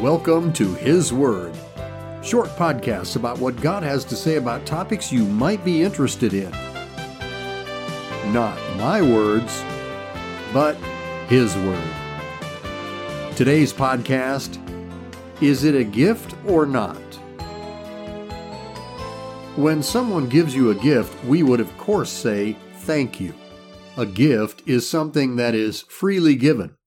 Welcome to His Word, short podcasts about what God has to say about topics you might be interested in. Not my words, but His Word. Today's podcast Is it a gift or not? When someone gives you a gift, we would of course say thank you. A gift is something that is freely given.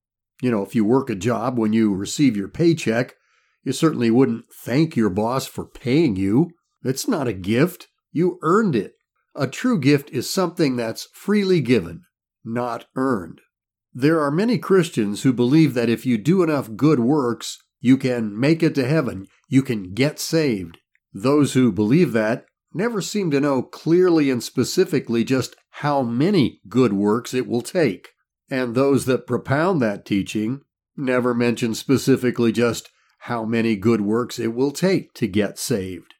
You know, if you work a job when you receive your paycheck, you certainly wouldn't thank your boss for paying you. It's not a gift. You earned it. A true gift is something that's freely given, not earned. There are many Christians who believe that if you do enough good works, you can make it to heaven, you can get saved. Those who believe that never seem to know clearly and specifically just how many good works it will take. And those that propound that teaching never mention specifically just how many good works it will take to get saved.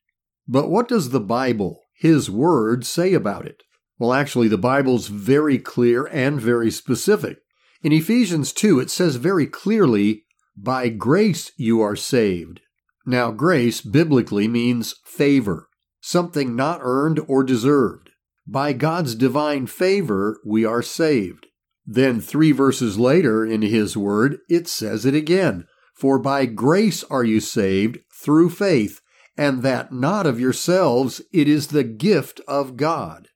But what does the Bible, His Word, say about it? Well, actually, the Bible's very clear and very specific. In Ephesians 2, it says very clearly, By grace you are saved. Now, grace biblically means favor, something not earned or deserved. By God's divine favor, we are saved. Then, three verses later in his word, it says it again For by grace are you saved through faith, and that not of yourselves, it is the gift of God.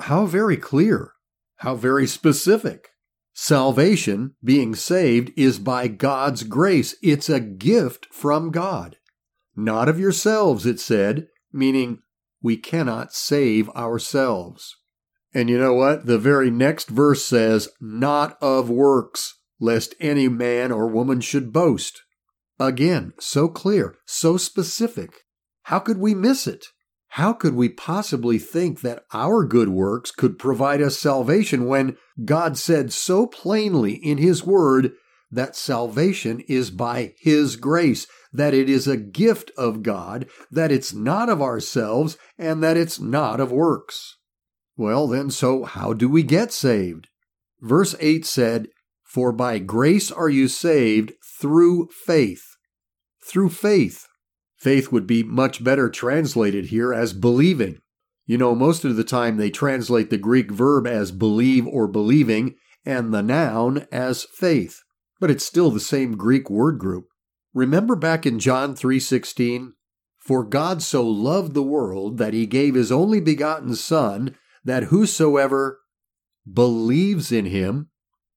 How very clear! How very specific! Salvation, being saved, is by God's grace. It's a gift from God. Not of yourselves, it said, meaning we cannot save ourselves. And you know what? The very next verse says, Not of works, lest any man or woman should boast. Again, so clear, so specific. How could we miss it? How could we possibly think that our good works could provide us salvation when God said so plainly in His Word that salvation is by His grace, that it is a gift of God, that it's not of ourselves, and that it's not of works? Well, then, so how do we get saved? Verse 8 said, For by grace are you saved through faith. Through faith. Faith would be much better translated here as believing. You know, most of the time they translate the Greek verb as believe or believing and the noun as faith, but it's still the same Greek word group. Remember back in John 3:16, for God so loved the world that he gave his only begotten son that whosoever believes in him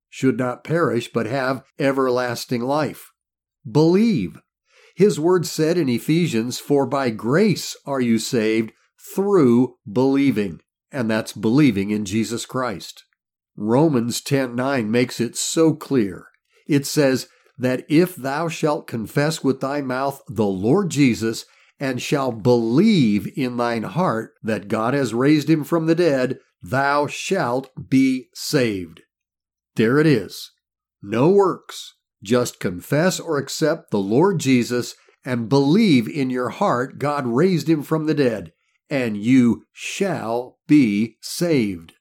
should not perish but have everlasting life. Believe. His word said in Ephesians, For by grace are you saved through believing, and that's believing in Jesus Christ. Romans 10:9 makes it so clear. It says that if thou shalt confess with thy mouth the Lord Jesus and shall believe in thine heart that God has raised him from the dead, thou shalt be saved. There it is. No works. Just confess or accept the Lord Jesus and believe in your heart God raised him from the dead, and you shall be saved.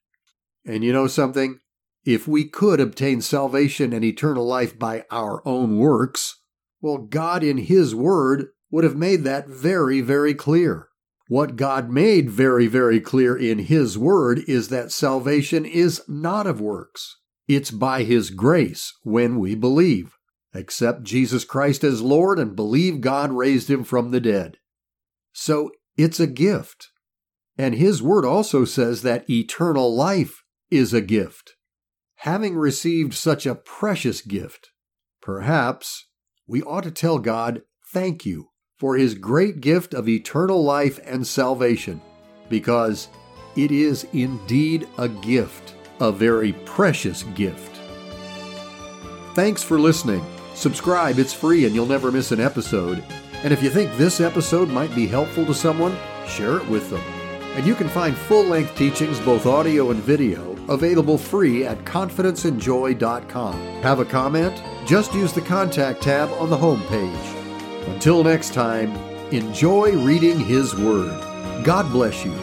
And you know something? If we could obtain salvation and eternal life by our own works, well, God in His Word would have made that very, very clear. What God made very, very clear in His Word is that salvation is not of works. It's by His grace when we believe. Accept Jesus Christ as Lord and believe God raised Him from the dead. So it's a gift. And His Word also says that eternal life is a gift. Having received such a precious gift, perhaps we ought to tell God, Thank you for his great gift of eternal life and salvation, because it is indeed a gift, a very precious gift. Thanks for listening. Subscribe, it's free and you'll never miss an episode. And if you think this episode might be helpful to someone, share it with them. And you can find full length teachings, both audio and video, available free at confidenceandjoy.com. Have a comment? Just use the contact tab on the home page. Until next time, enjoy reading His Word. God bless you.